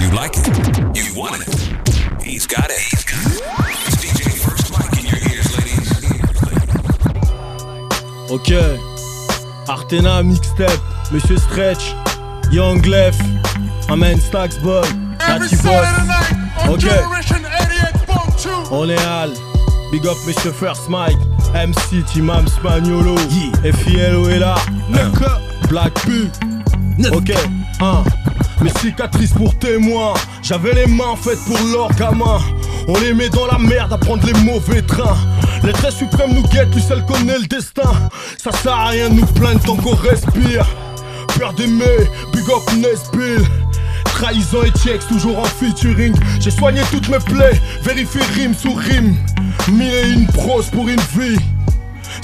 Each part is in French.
You like it? You want it? He's got it. He's got it. It's DJ First Mike in your ears, ladies. Ok. Artena mixtape, Monsieur Stretch, Young Left, Amen Stacks Boy, Natty Boss. Ok. On est Al. Big up Monsieur First Mike, MC Timam Spagnolo, FILO est là. Black P. Ok. Hein. Mes cicatrices pour témoins. J'avais les mains faites pour l'or gamin. On les met dans la merde à prendre les mauvais trains. Les traits suprêmes nous guettent, lui seul connaît le destin. Ça sert à rien de nous plaindre tant qu'on respire. Peur d'aimer, big up Nesbill. Trahison et checks, toujours en featuring. J'ai soigné toutes mes plaies, vérifie rime sous rime. Mille et une prose pour une vie.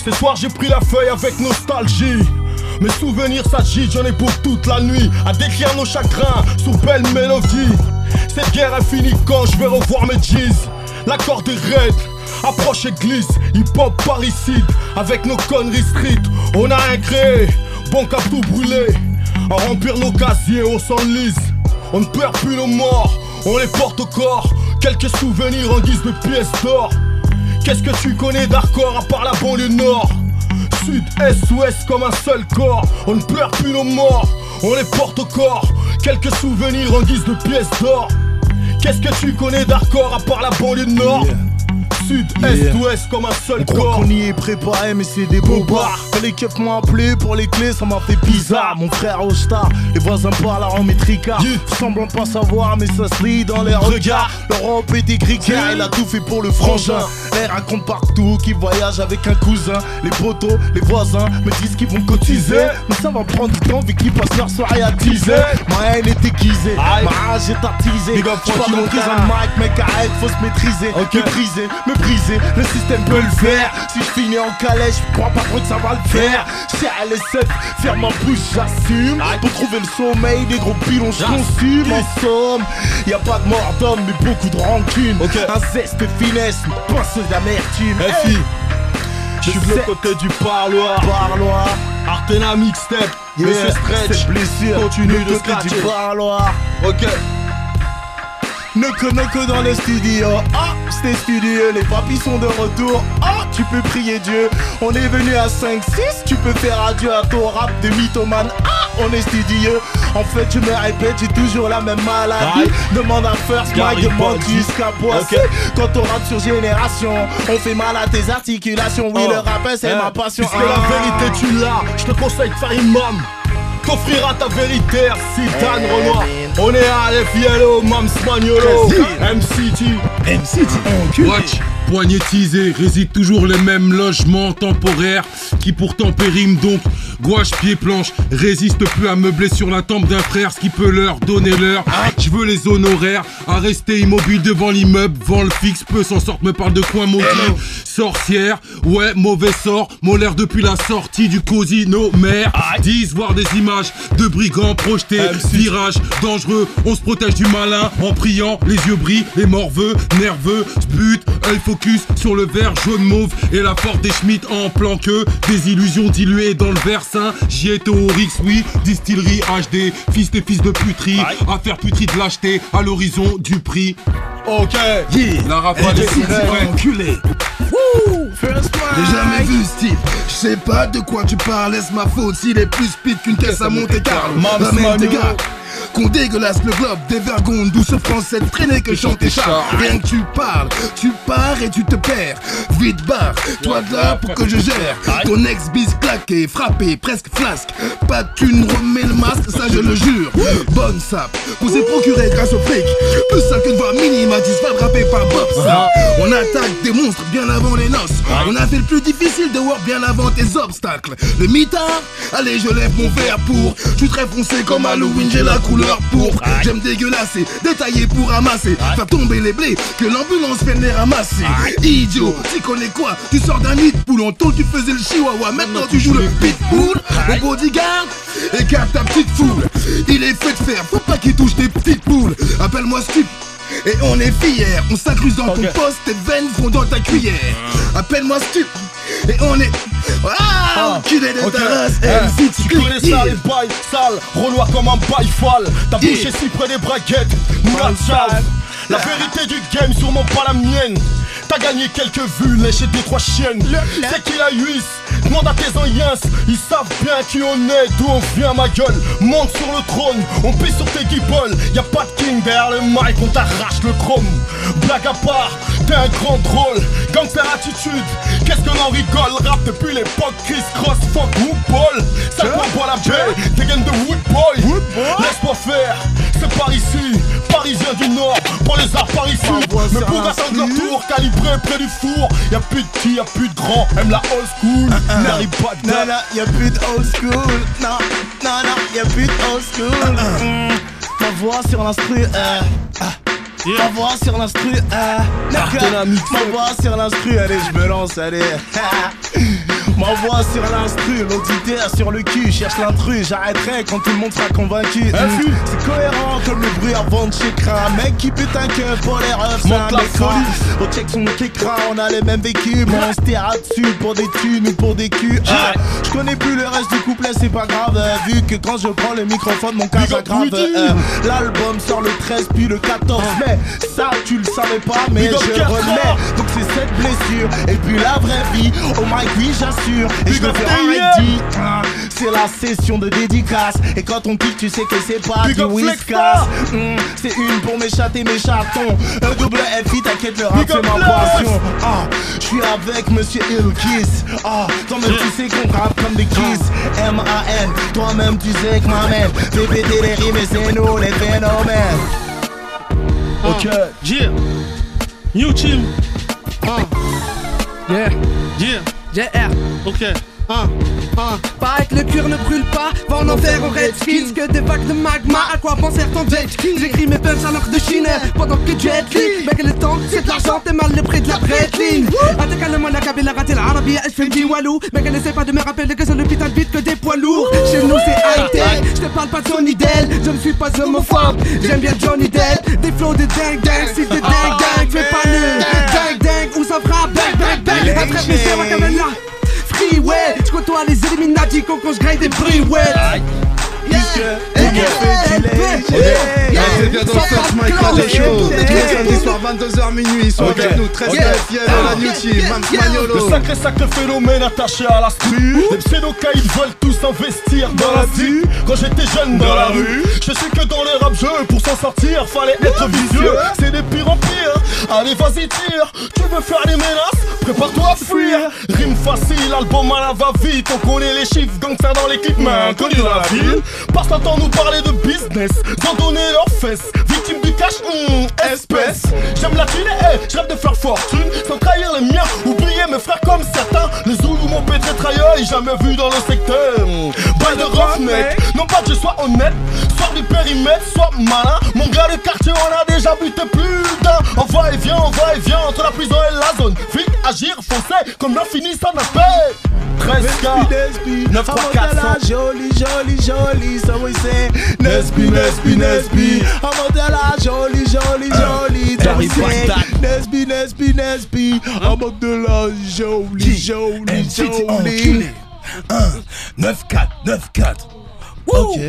Ce soir j'ai pris la feuille avec nostalgie. Mes souvenirs s'agitent, j'en ai pour toute la nuit. À décrire nos chagrins sous belle mélodie. Cette guerre est finie quand je vais revoir mes jeans. L'accord est raide, approche et glisse. Hip-hop parricide, avec nos conneries street. On a rien créé, bon cap tout brûlé. À remplir nos casiers, on s'enlise. On ne perd plus nos morts, on les porte au corps. Quelques souvenirs en guise de pièces d'or. Qu'est-ce que tu connais d'hardcore à part la banlieue nord? Sud, Est, Ouest comme un seul corps. On ne pleure plus nos morts, on les porte au corps. Quelques souvenirs en guise de pièces d'or. Qu'est-ce que tu connais d'hardcore à part la banlieue nord? Sud, Est. Ouest comme un seul On croit corps? qu'on y est préparé, mais c'est des bobards. Quand les keufs m'ont appelé pour les clés, ça m'a fait bizarre. Mon frère au star, les voisins parlent en métrica. Semblant pas savoir, mais ça se lit dans les regards. L'Europe est écricaire, Yeah. il a tout fait pour le frangin. Les racontent partout qu'ils voyagent avec un cousin. Les potos, les voisins me disent qu'ils vont cotiser. Mais ça va prendre du temps vu qu'ils passent leur soirée à teaser. Ma haine est aiguisée, Aïe. ma rage est up J'suis pas dans prison Montana. de Mike, mec, arrête, faut se maîtriser. Ok. Mépriser, le système peut le faire. Si je finis en calèche, je crois pas trop que ça va le faire. Serre les sept, ferme ma bouche, j'assume. Pour trouver le sommeil, des gros pilons, je consume. En somme, y a pas de mort d'homme, mais beaucoup de rancune. Ok. Un zeste de finesse, une pinceuse d'amertume. Eh fille, je suis de l'autre côté du parloir Parloir, Artena mixtape, Monsieur yeah, Stretch cette blessure, Continue de côté du scratcher parloir. Ok Noko Noko dans le studio. Ah, c'était studio, les papis sont de retour. Ah, tu peux prier Dieu. On est venu à 5-6, tu peux faire adieu à ton rap de mythomane. Ah, on est studieux. En fait, je me répète, j'ai toujours la même maladie. Demande à First Mike, demande jusqu'à Boissy. Quand on rappe sur Génération, on fait mal à tes articulations. Oui, Oh. le rap, c'est Eh, ma passion. Puisque la Ah. vérité tu l'as, je te conseille de faire une mam T'offriras ta vérité, Citane Renoir. On est à l'FILO, Mams Magnolo MCT Watch, poignétisé, réside toujours les mêmes logements temporaires qui pourtant périment donc. Gouache, pied, planche, résiste plus à meubler sur la tempe d'un frère, ce qui peut leur donner l'heure. Je veux les honoraires, à rester immobile devant l'immeuble, vent le fixe, peu s'en sortent, me parle de coin maudit. Sorcière, ouais, mauvais sort, molaire depuis la sortie du cosino, mère. 10, voir des images de brigands projetés, virage dangereux, on se protège du malin en priant, les yeux brillent, les morveux, nerveux, but, œil focus sur le verre jaune mauve et la porte des Schmitt en plan que des illusions diluées dans le verre sain. J'y étais au Rix, oui, distillerie HD, fils des fils de puterie, affaire putrie de lâcheté à l'horizon du prix. Ok. La rafale est enculé. J'ai jamais vu ce type, je sais pas de quoi tu parles, est-ce ma faute s'il est plus speed qu'une caisse à Monte Carlo? Mams Qu'on dégueulasse le globe, des vergondes, douce français traîner que chante Charles Rien que tu parles, tu pars et tu te perds. Vite barre, toi de là pour que je gère. Ton ex bis claqué, frappé, presque flasque. Pas de thune, remets le masque, ça je le jure. Bonne sape, qu'on s'est procuré grâce au fric. Plus ça que de voir Minimatis frappé par Bob ça. On attaque des monstres bien avant les noces. On a fait le plus difficile de voir bien avant tes obstacles. Le mitard, allez je lève mon verre pour. Je suis très foncé comme Halloween, j'ai la couleur pourpre J'aime dégueulasser, détailler pour ramasser Faire tomber les blés, que l'ambulance vienne les ramasser. Idiot, tu connais quoi? Tu sors d'un nid de tu faisais le chihuahua. Maintenant tu joues le pitbull Mon bodyguard, écarte ta petite foule Il est fait de fer, faut pas qu'il touche tes petites poules Appelle-moi stup et on est fiers, on s'incruse dans ton poste, tes veines vont dans ta cuillère. Appelle-moi stup, Et on est. Ah, enculé de Ok. ta race, Eh, MC, Tu connais ça, les bails sales, relois comme un bail fall. Ta bouche est si près des braquettes, moulin sale. La vérité du game, sûrement pas la mienne. T'as gagné quelques vues, léché deux trois chiennes. C'est qui la huisse Demande à tes anciens, ils savent bien qui on est, d'où on vient ma gueule. Monte sur le trône, on pisse sur tes guibolles. Y a pas de king derrière le mic, on t'arrache le chrome. Blague à part, t'es un grand drôle. Gangster attitude, qu'est-ce que l'on rigole? Rap depuis l'époque Chris Cross, fuck Wood Ball. Ça boit la baie, des gaines de Wood Boy. Laisse-moi faire, c'est par ici, parisien du Nord, pour les arts par ici. Mais pour atteindre leur tour, calibré près du four. Y'a plus de petits, y'a plus de grands, aime la old school. N'arrive pas de Non, non, y'a plus de old school. Non, non, non, y'a plus de old school. Mm. Ma voix sur l'instru, euh. ah. Ma voix sur l'instru, euh. Ma voix sur l'instru, allez, je me lance, allez. Ma voix sur l'instru, l'auditaire sur le cul, cherche l'intrus, j'arrêterai quand tout le monde sera convaincu. C'est cohérent comme le bruit avant de chez Crin. Mec qui pète un cœur pour les refs, Monte un la folie. Au check son kékra, on a les mêmes vécus, mais on se terra dessus pour des thunes ou pour des culs. Ah, je connais plus le reste du couplet, c'est pas grave, euh, vu que quand je prends le microphone, mon cas. Woody. Euh, L'album sort le 13 puis le 14 mai. Ça, tu le savais pas, mais je remets. Donc c'est cette blessure, et puis la vraie vie. Oh my oui, j'assure. Et je Daniel. ID. Ah, C'est la session de dédicace. Et quand on kick, tu sais que c'est pas Big du whiskas. Hmm, c'est une pour mes chattes et mes chatons. Un double FI, t'inquiète, le rap c'est ma passion. Ah, je suis avec monsieur Ilkiss. Ah, toi-même tu sais qu'on rappe comme des kiss. M-A-N, toi-même tu sais que ma mère. Répéter les rimes et c'est nous les phénomènes. Ok. Yeah. New team. Yeah, Yeah. JR, Ok. hein, hein. Pareil que le cuir ne brûle pas, va en enfer aux Redskins Que des vagues de magma, à quoi bon sert ton jet J'écris mes punchs à l'encre de Chine, pendant que jet lit Mec le temps, c'est de l'argent, t'es mal le prix de la breadline Attaque le la kabyle, raté l'arabi, je fais le walou. Mec elle essaie pas de me rappeler que c'est le putain de vite que des poids lourds. Chez nous c'est high-tech, je te parle pas de Johnny Dell Je ne suis pas homophobe, j'aime bien Johnny Depp. Des flots de dingue dingue, style de dingue dingue. Fais pas le bang Attrape mes ma là Freeway, je côtoie les Illuminati quand quand je graille des freeways Bien dans le First Mike Radio Show. Tous les samedis soirs, 22h minuit, ils sont Ok. avec nous. 13 Yeah. fiel dans la new team. Mams Le Magnolo. sacré sacré phénomène attaché à la street Les pseudo-caïds veulent tous investir dans la vie Quand j'étais jeune dans la rue Je sais que dans les rap jeux pour s'en sortir fallait être vicieux C'est de pire en pire Allez vas-y tire Tu veux faire des menaces Prépare-toi à fuir Rime facile, album à la va-vite On connaît les chiffres, gangsters dans les clips Mais inconnu dans la ville Passe le temps nous parler de business. Sans donner leurs fesses. Victime du cash, hum, espèce. J'aime la thune, je rêve de faire fortune. Sans trahir les miens, oublier mes frères comme certains. Les Zoulous m'ont pété trahir jamais vu dans le secteur. Balle de roughneck, non pas que je sois honnête. Sors du périmètre, sois malin. Mon gars le quartier on a déjà buté plus d'un. On va et vient, on va et vient entre la prison et la zone. Vite, agir, foncer, comme l'infini ça n'a paix 13K 9 3 4 5 Jolie, jolie, jolie, so we say Nesby, Nesby, Nesby Amandela, jolie, jolie, jolie, we T'arrives say pas Nesby, Nesby, Nesby. Amandela, jolie, jolie, jolie. 9-4, 9-4 Ok.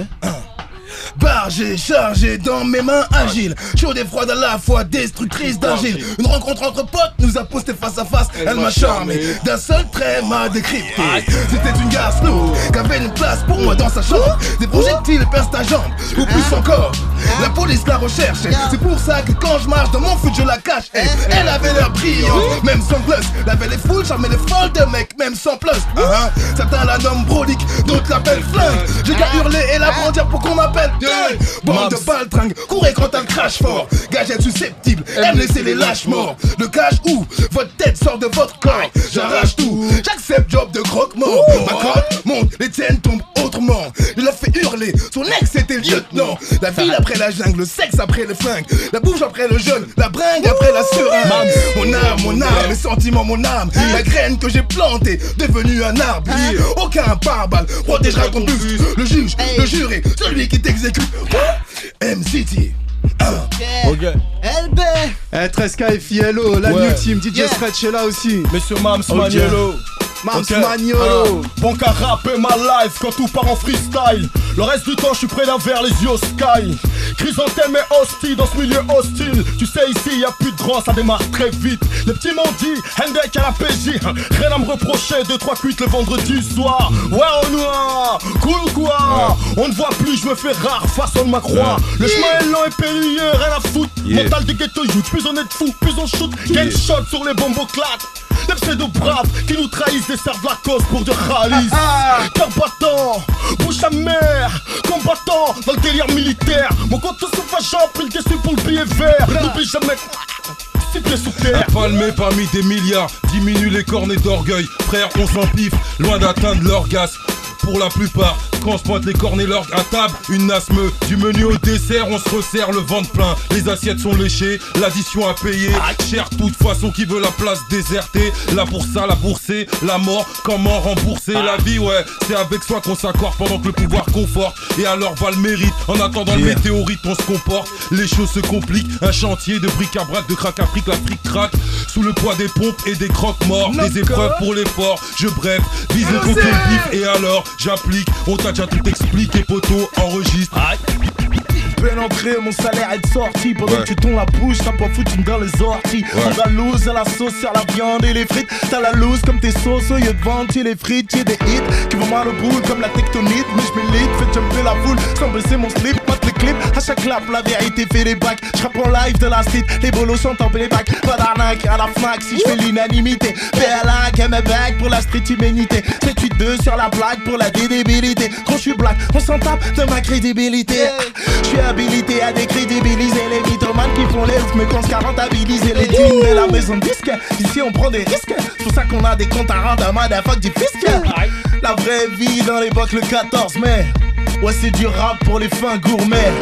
Bargé, chargé dans mes mains agiles Chaude et froide à la fois, destructrice d'argile. Une rencontre entre potes nous a posté face à face. Elle m'a charmé, d'un seul trait m'a décrypté. C'était une gare slow, qu'avait une place pour moi dans sa chambre. Des projectiles percent ta jambe, ou plus encore La police la recherche, c'est pour ça que quand je marche dans mon foot je la cache. Eh, Elle avait l'air brillante, même sans plus Elle avait les foules, jamais les folles de mecs, même sans plus. Ah, ah. Certains la nomment brolique, d'autres l'appellent flingue. J'ai qu'à hurler et la brandir pour qu'on m'appelle Bande de baltringues, courez quand un crash fort. Gadget susceptible, aime laisser les lâches morts. Le cache où votre tête sort de votre corps. J'arrache tout, j'accepte job de croque-mort. Ma corde monte, les tiennes tombent autrement. Je la fais hurler, son ex était lieutenant. La ville après la jungle, le sexe après le flingue La bouche après le jeune, la bringue après la seringue. Mon âme, mon âme, mes sentiments, mon âme La graine que j'ai plantée, devenue un arbre. Aucun pare-balles protégera ton buste Le juge, le juré, celui qui t'exécute. M-City Ok. LB Eh, 13K et Fiello, la Ouais. new team. DJ Yeah. Stretch est là aussi. Monsieur Mams Ok. Mams. Magnolo. Ah, Bon qu'à rapper ma life quand tout part en freestyle. Le reste du temps, je suis prêt vers les yeux au sky. Chrysanthème et hostile dans ce milieu hostile. Tu sais, ici, y a plus de grand, ça démarre très vite. Les petits m'ont dit, Hendek à la PJ. Rien à me reprocher, 2-3 cuites le vendredi soir. Ouais, on noir, cool quoi. On ne voit plus, je me fais rare, façon de ma croix. Le chemin est lent et périlleux, rien à foutre. Mental du ghetto youth, plus on est de fou, plus on shoot. Game shot sur les bombes claques. Les pseudo braves qui nous trahissent et servent la cause pour du khalis. Cœur battant, bouche à mer, combattant dans le délire militaire. Mon compte se fâchant, pris le dessus pour le billet vert. N'oublie jamais, six pieds sous terre. Palmé parmi des milliards, diminue les cornets d'orgueil. Frère, on s'en loin d'atteindre l'orgasme. Pour la plupart, quand on se pointe les cornets l'orgue à table, une nasme du menu au dessert, on se resserre le ventre plein. Les assiettes sont léchées, l'addition à payer. Cher toute façon qui veut la place désertée. Là pour ça, la bourser, la mort, comment rembourser la vie, ouais. C'est avec soi qu'on s'accorde pendant que le pouvoir conforte. Et alors va le mérite. En attendant le météorite, on se comporte. Les choses se compliquent. Un chantier de bric-à-brac, de crack à fric, la fric craque. Sous le poids des pompes et des croque-morts. Des épreuves pour l'effort. Je bref, vise le vif. Et alors, j'applique. On t'a déjà tout expliqué, poteau. Enregistre. peine entrée, mon salaire est sorti. Pendant Ouais. que tu tournes la bouche, t'as pas foutu dans les orties. Ouais. On a loose à la sauce sur la viande et les frites. T'as la loose comme tes sauces, au lieu de vendre, y'a les frites, y'a des hits qui vont mal au bout comme la tectonite. Mais je milite, fais jumper la foule sans baisser mon slip. Clips, à chaque clap, la vérité fait des bacs. Je en live de la street, les bolos sont en playback. Pas d'arnaque à la Fnac si je fais l'unanimité. Berlac, et mes pour la street humanité. 7-8-2 sur la blague pour la dédébilité. Quand je suis black, on s'en tape de ma crédibilité. Je suis habilité à décrédibiliser les mythomanes qui font les ouf, mais qu'on se rentabiliser les thunes de la maison de disque. Ici on prend des risques, c'est pour ça qu'on a des comptes à rendre à motherfuck du fisc. La vraie vie dans l'époque le 14 mai. Ouais, c'est du rap pour les fins gourmets.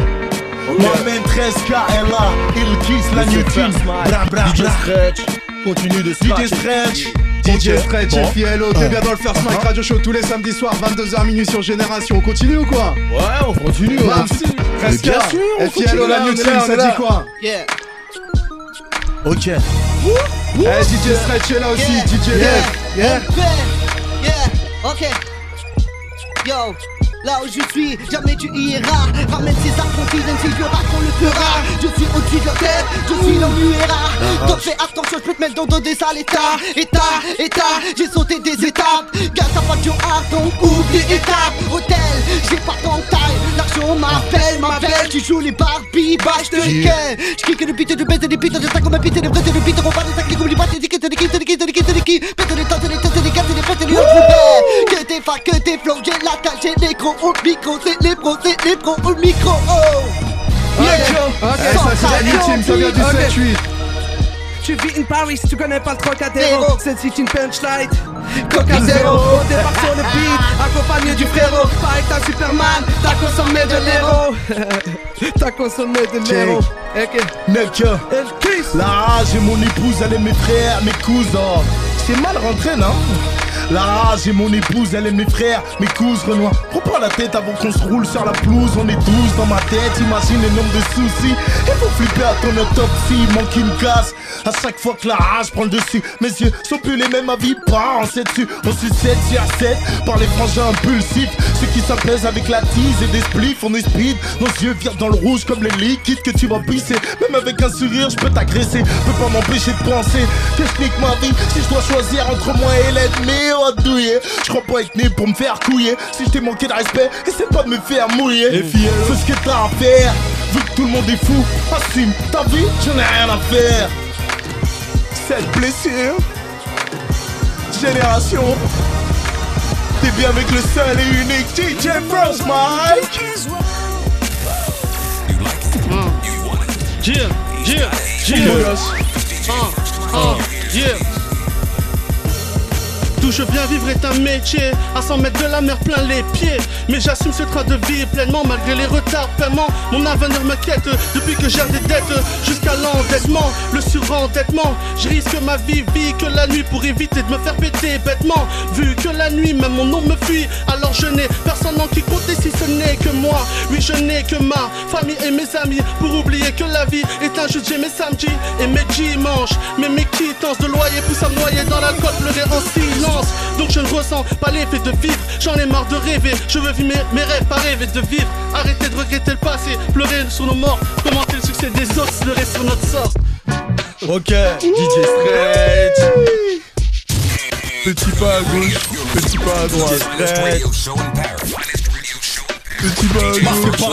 Moi-même 13K est là, il kiss la new tune. Bra bra DJ. Stretch, continue de DJ. Stretch. DJ Stretch et Fiello, t'es bien dans le First Mic Radio Show tous les samedis soirs, 22h minuit sur Génération. On continue ou quoi? Ouais, on continue. 13K, bien sûr, on Fiello, la new on ça dit quoi? Yeah. Ok. Eh, DJ Stretch est là aussi, Yeah. DJ. Yeah. Yeah, yeah, ok. Yo, là où je suis, jamais tu iras. Ramène ces armes même si je raconte on le fera. Je suis au-dessus de leur tête, je suis l'URA. Donc fais attention, je peux te mettre dans le des sales états. État, état, j'ai sauté des étapes. Garde ta voiture à donc oublie étape. Hôtel, j'ai pas de taille. L'argent m'appelle, m'appelle. Tu joues les Barbie, bah je te ken. Je kick le beat, de baisse des beats, de sac comme un beat, de baisse des beats. On va des sacs, comme les battes, des kits, des kits, des kits, des kits, des kits. Pète les temps, des temps, des gars, des fêtes, des autres Que tes facs, que tes flows, j'ai la j'ai les gros au micro, c'est les pros, c'est les pros au micro, oh. Ok, Eh, ça c'est la team, ça vient du Ok. 7-8. Tu vis in Paris, tu connais pas le Trocadéro C'est c'est une punchline Coca zéro, départ sur le beat Accompagné du frérot. Pareil que t'as Superman T'as consommé de l'héros. T'as consommé de l'héros. Ok. Nelka. La rage et mon épouse, elle est mes frères, mes cousins. C'est mal rentré, non? La rage et mon épouse, elle est mes frères, mes cousins, Renoir. Prends pas la tête avant qu'on se roule sur la pelouse. On est douze dans ma tête, imagine le nombre de soucis. Il faut flipper à ton autopsie, manque une casse. À chaque fois que la rage prend le dessus, mes yeux sont plus les mêmes, vie part en 7 dessus. On sucette sur 7 par les frangins impulsifs. Ceux qui s'apaisent avec la tease et des spliffs, on est speed. Nos yeux virent dans le rouge comme les liquides que tu vas pisser. Même avec un sourire, je peux t'agresser. Peux pas m'empêcher de penser que ma vie. Si je dois choisir entre moi et l'ennemi, douiller. Je crois pas être né pour me faire couiller. Si je t'ai manqué de respect, essaie pas de me faire mouiller. Et. Fais ce que t'as à faire. Vu que tout le monde est fou, assume ta vie, j'en ai rien à faire. Cette blessure, génération. T'es bien avec le seul et unique DJ Frost Mike. Uh, uh, yeah. Je viens vivre est un métier. À 100 mètres de la mer plein les pieds. Mais j'assume ce train de vie pleinement Malgré les retards paiement Mon avenir me quête Depuis que j'ai des dettes Jusqu'à l'endettement. Le surendettement Je risque ma vie vie que la nuit Pour éviter de me faire péter bêtement. Vu que la nuit même mon nom me fuit Alors je n'ai personne en qui compter si ce n'est que moi. Oui je n'ai que ma famille et mes amis Pour oublier que la vie est un jeu, j'ai mes samedis et mes dimanches. Mais mes quittances de loyer poussent à noyer dans l'alcool, pleurer en silence. Donc je ne ressens pas l'effet de vivre, j'en ai marre de rêver. Je veux vivre mes, rêves, pas rêver de vivre. Arrêtez de regretter le passé, pleurer sur nos morts. Commenter le succès des autres, pleurer sur notre sort. Ok, DJ Stretch. Petit pas à gauche, petit pas à droite. Marqué par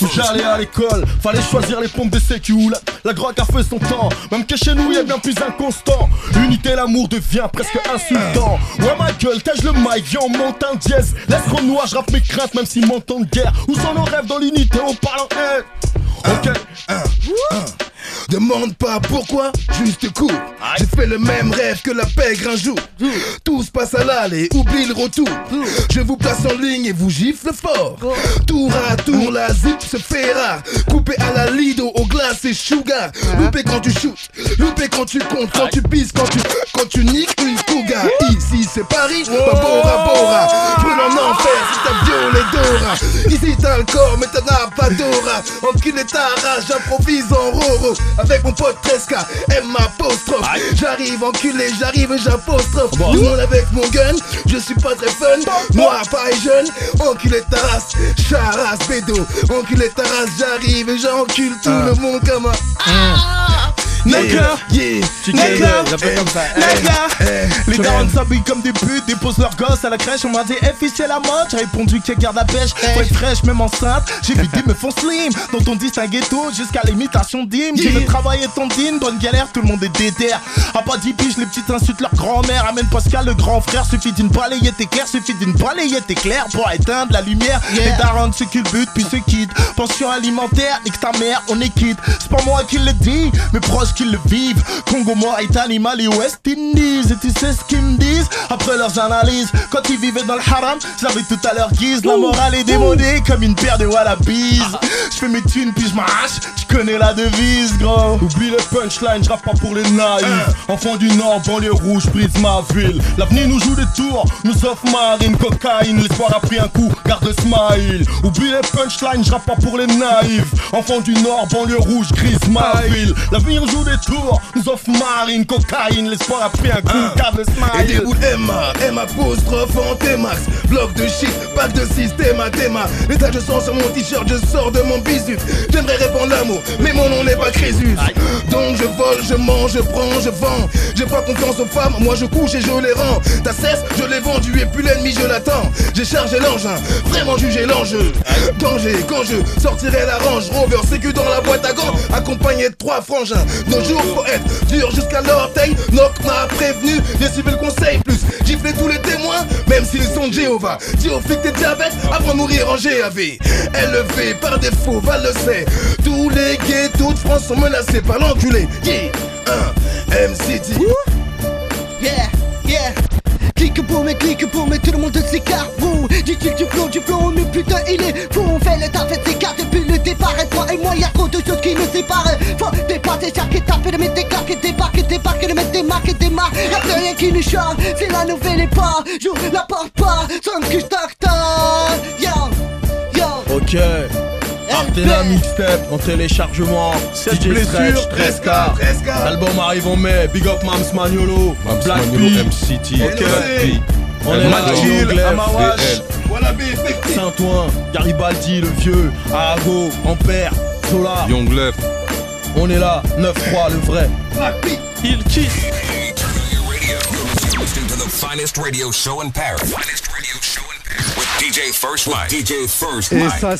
où j'allais à l'école, fallait choisir les pompes de sécu. La, la drogue a fait son temps, même que chez nous y a bien plus inconstant. Unité, l'amour devient presque insultant. Ouais, ma gueule, tâche le mic, viens, on monte un dièse. Laisse noir, je rappe mes craintes, même s'ils m'entendent de guerre. Où sont nos rêves dans l'unité, on parle en haine. Ok, Demande pas pourquoi, juste cours. J'ai fait le même rêve que la pègre un jour. Tout se passe à l'aller, oublie le retour. Je vous place en ligne et vous gifle fort. Tour à tour, la zip se fait rare. Coupé à la Lido, au glace et sugar. Loupé quand tu shootes, loupé quand tu comptes, quand tu pisses, quand tu, quand tu niques une cougar. Ici c'est Paris, pas Bora Bora. Brûle en enfer si t'as violé Dora. Ici t'as le corps, mais t'en as pas d'aura. Enculé ta rage, j'improvise en roro. Avec mon pote Tresca, M apostrophe. J'arrive enculé, j'arrive, j'apostrophe. Nous on avec mon gun, je suis pas très fun. Moi pas jeune, enculé ta race, charas bédo. Enculé ta race, j'arrive et j'encule tout le monde comme un. J'appelle comme ça. Nigga. Les darons s'habillent comme des putes, déposent leurs gosses à la crèche. On m'a dit, eh, fils, c'est la mode. J'ai répondu, que garde la pêche. Faut être fraîche, même enceinte. J'ai vu des me font slim. Dont on distingue ghetto jusqu'à l'imitation d'hymne. J'ai Yeah. le travail et ton dîne. Bonne galère, tout le monde est déter. À pas 10 piges, les petites insultent leur grand-mère. Amène Pascal, le grand frère. Suffit d'une balayette éclair. Suffit d'une balayette éclair pour éteindre la lumière. Les darons se culbutent, puis se quittent. Pension alimentaire, nique ta mère, on est quitte. C'est pas moi qui le dis, mes proches qui le vivent. Congo, Mauritanie, Mali, West Indies. Et tu sais ce qu'ils me disent? Après leurs analyses. Quand ils vivaient dans le haram, j'avais tout à leur guise. La morale est démodée comme une paire de wallabies. Je fais mes thunes, puis je m'arrache. Tu connais la devise, gros. Oublie les punchlines, je pas pour les naïfs. Enfant du Nord, banlieue rouge, brise ma ville. L'avenir nous joue des tours, nous offre marine, cocaïne. L'espoir a pris un coup, garde le smile. Oublie les punchlines, je pas pour les naïfs. Enfant du Nord, banlieue rouge, grise ma ville. L'avenir joue des tours, nous offre marine, cocaïne. L'espoir a pris un coup, garde le Et des smile. bouts Emma, M apostrophe en T-Max. Bloc de shit, pack de système à théma L'état je sens sur mon t-shirt, je sors de mon bisus J'aimerais répondre l'amour, mais mon nom n'est pas Crésus. Donc je vole, je mange, je prends, je vends. J'ai pas confiance aux femmes, moi je couche et je les rends. Ta cesse, je l'ai vendu et puis l'ennemi je l'attends. J'ai chargé l'engin, vraiment jugé l'enjeu. Danger, quand je sortirai la range Rover sécu dans la boîte à gants Accompagné de trois frangins Nos jours faut être dur jusqu'à l'orteil. Noc m'a prévenu, j'ai suivi le conseil Plus gifler tous les témoins, même s'ils sont de Jéhovah. Dis aux flics t'es diabète avant de mourir en GAV Élevé par défaut, va le sait. Tous les ghettos de France sont menacés par l'enculé. Yeah, un MCD Yeah, yeah. Clique pour mes clics pour mes tout le monde s'écarte Vous, dit-il du flow, du flow, mais putain il est fou. On fait le taf et depuis le départ Et toi et moi y'a trop de choses qui nous séparent. Faut dépasser chaque étape et de mettre des claques et débarque et débarque et de mettre des marques et des marques Y'a plus rien qui nous change, c'est la nouvelle époque. J'ouvre la porte pas, sans que je t'actonne Yo, yo, ok. Artena mixtape en téléchargement. DJ blessure, Stretch, Tresca. Tresca. L'album arrive en mai. Big up Mams Magnolo. Black Maniolo, P. MCT, Ok. Black P. On est là, Anglais, Amawash. Saint-Ouen, Garibaldi le vieux, Arago, Ampère, Solar. Young Left. On est là, 9-3 le vrai. Il kiss. Your radio. You're listening to the finest radio show in Paris. Finest radio show in Paris. With DJ First Mike. DJ First Et Mike. ça,